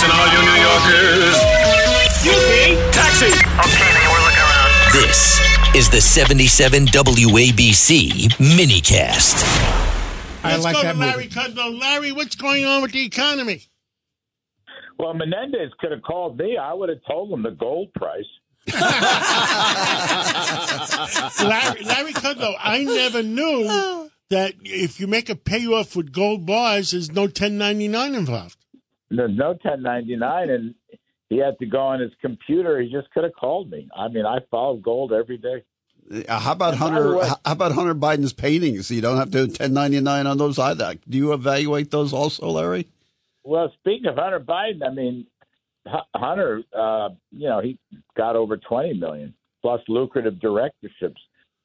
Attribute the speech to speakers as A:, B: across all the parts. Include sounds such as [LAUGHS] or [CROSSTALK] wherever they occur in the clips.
A: Listen, all you New Yorkers. Taxi.
B: Okay, man, we're looking around.
C: This is the 77 WABC minicast.
D: I
E: Let's
D: like
E: go
D: that
E: to Larry
D: movie.
E: Kudlow. Larry, what's going on with the economy?
F: Well, Menendez could have called me. I would have told him the gold price. [LAUGHS]
E: Larry, Larry Kudlow, I never knew that if you make a payoff with gold bars, there's no 1099 involved.
F: There's no 1099, and he had to go on his computer. He just could have called me. I mean, I follow gold every day.
D: Uh, how about
F: And by the
D: Hunter?
F: way-
D: How about Hunter Biden's paintings? You don't have to do 1099 on those either. Do you evaluate those also, Larry?
F: Well, speaking of Hunter Biden, I mean, Hunter, uh, you know, he got over 20 million plus lucrative directorships.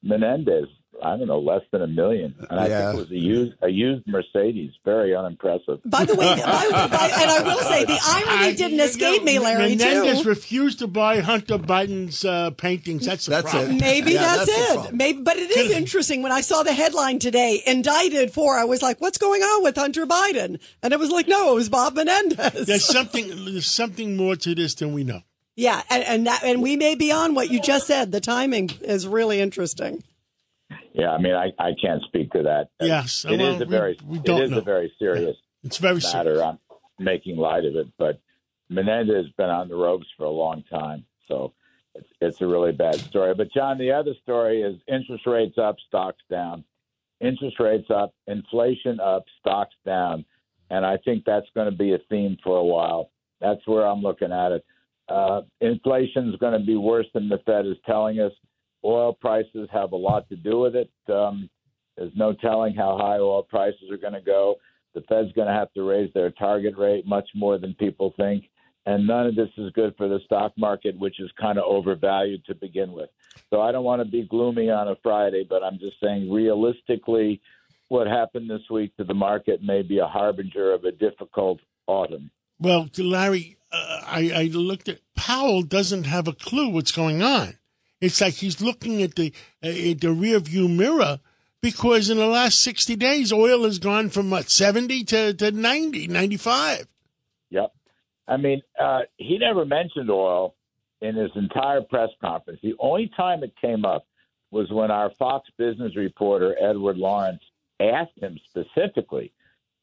F: Menendez, I don't know, less than a million, and I
D: Yeah.
F: think it was a used a used Mercedes. Very unimpressive.
G: By the way, by, by, and I will say the [LAUGHS] irony
E: I-
G: didn't
E: you know,
G: escape me, Larry.
E: Menendez
G: too.
E: refused to buy Hunter Biden's uh, paintings. That's the
D: That's
E: problem.
D: it.
G: Maybe
D: Yeah,
G: that's,
D: that's
G: it. Maybe, but it is interesting. When I saw the headline today, indicted for, I was like, "What's going on with Hunter Biden?" And it was like, "No, it was Bob Menendez."
E: There's something. There's something more to this than we know.
G: Yeah, and and that, and we may be on what you just said. The timing is really interesting.
F: Yeah, I mean, I, I can't speak to that.
E: Yes,
F: it
E: well,
F: is a very
E: we
F: it
E: don't
F: is
E: know.
F: a very serious
E: It's very serious.
F: matter. I'm making light of it, but Menendez has been on the ropes for a long time, so it's, it's a really bad story. But John, the other story is interest rates up, stocks down. Interest rates up, inflation up, stocks down, and I think that's going to be a theme for a while. That's where I'm looking at it. Uh, inflation is going to be worse than the Fed is telling us. Oil prices have a lot to do with it. Um, there's no telling how high oil prices are going to go. The Fed's going to have to raise their target rate much more than people think. And none of this is good for the stock market, which is kind of overvalued to begin with. So I don't want to be gloomy on a Friday, but I'm just saying realistically, what happened this week to the market may be a harbinger of a difficult autumn.
E: Well, Larry, uh, I, I looked at Powell doesn't have a clue what's going on. It's like he's looking at the uh, at the rear view mirror because in the last 60 days, oil has gone from what, 70 to, to 90, 95.
F: Yep. I mean, uh, he never mentioned oil in his entire press conference. The only time it came up was when our Fox Business reporter, Edward Lawrence, asked him specifically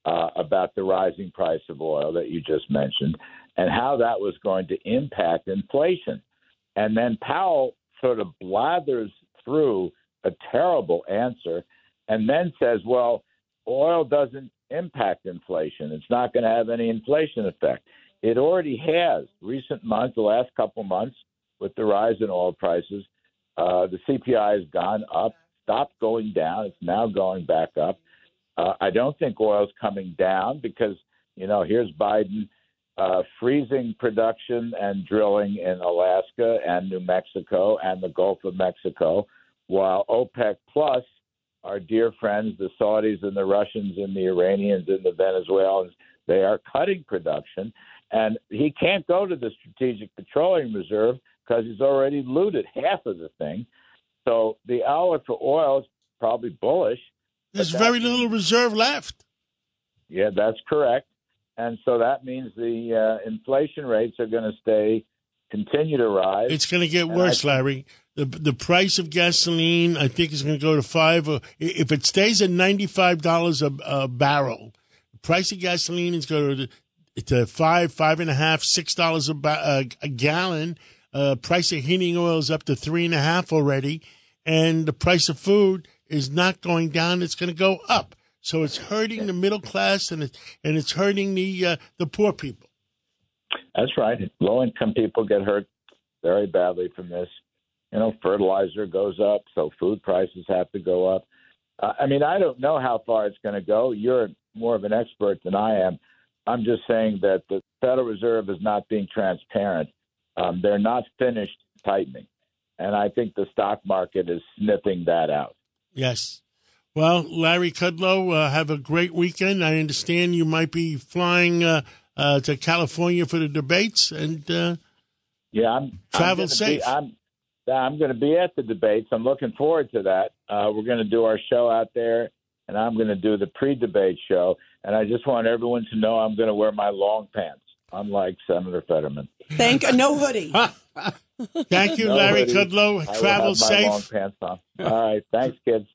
F: uh, about the rising price of oil that you just mentioned and how that was going to impact inflation. And then Powell sort of blathers through a terrible answer and then says, well, oil doesn't impact inflation. It's not going to have any inflation effect. It already has. Recent months, the last couple months, with the rise in oil prices, uh, the CPI has gone up, stopped going down. It's now going back up. Uh, I don't think oil's coming down because, you know, here's Biden uh, freezing production and drilling in Alaska and New Mexico and the Gulf of Mexico, while OPEC Plus, our dear friends, the Saudis and the Russians and the Iranians and the Venezuelans, they are cutting production. And he can't go to the Strategic Petroleum Reserve because he's already looted half of the thing. So the outlook for oil is probably bullish.
E: There's very little reserve left.
F: Yeah, that's correct. And so that means the uh, inflation rates are going to stay, continue to rise.
E: It's going to get
F: And
E: worse,
F: I-
E: Larry. The the price of gasoline, I think, is going to go to five. Or if it stays at ninety five dollars a barrel, the price of gasoline is going to to five, five and a half, six dollars a, ba- a, a gallon. Uh, price of heating oil is up to three and a half already, and the price of food is not going down. It's going to go up. So it's hurting the middle class, and it's and it's hurting the uh, the poor people.
F: That's right. Low income people get hurt very badly from this. You know, fertilizer goes up, so food prices have to go up. Uh, I mean, I don't know how far it's going to go. You're more of an expert than I am. I'm just saying that the Federal Reserve is not being transparent. Um, they're not finished tightening, and I think the stock market is sniffing that out.
E: Yes. Well, Larry Kudlow, uh, have a great weekend. I understand you might be flying uh, uh, to California for the debates, and uh,
F: Yeah, I'm
E: Travel
F: I'm
E: safe.
F: Be, I'm I'm going to be at the debates. I'm looking forward to that. Uh, we're going to do our show out there, and I'm going to do the pre-debate show. And I just want everyone to know I'm going to wear my long pants, unlike Senator Fetterman.
G: Thank no hoodie. [LAUGHS]
E: thank you, Larry. Kudlow. Travel safe.
F: All right, thanks, kids.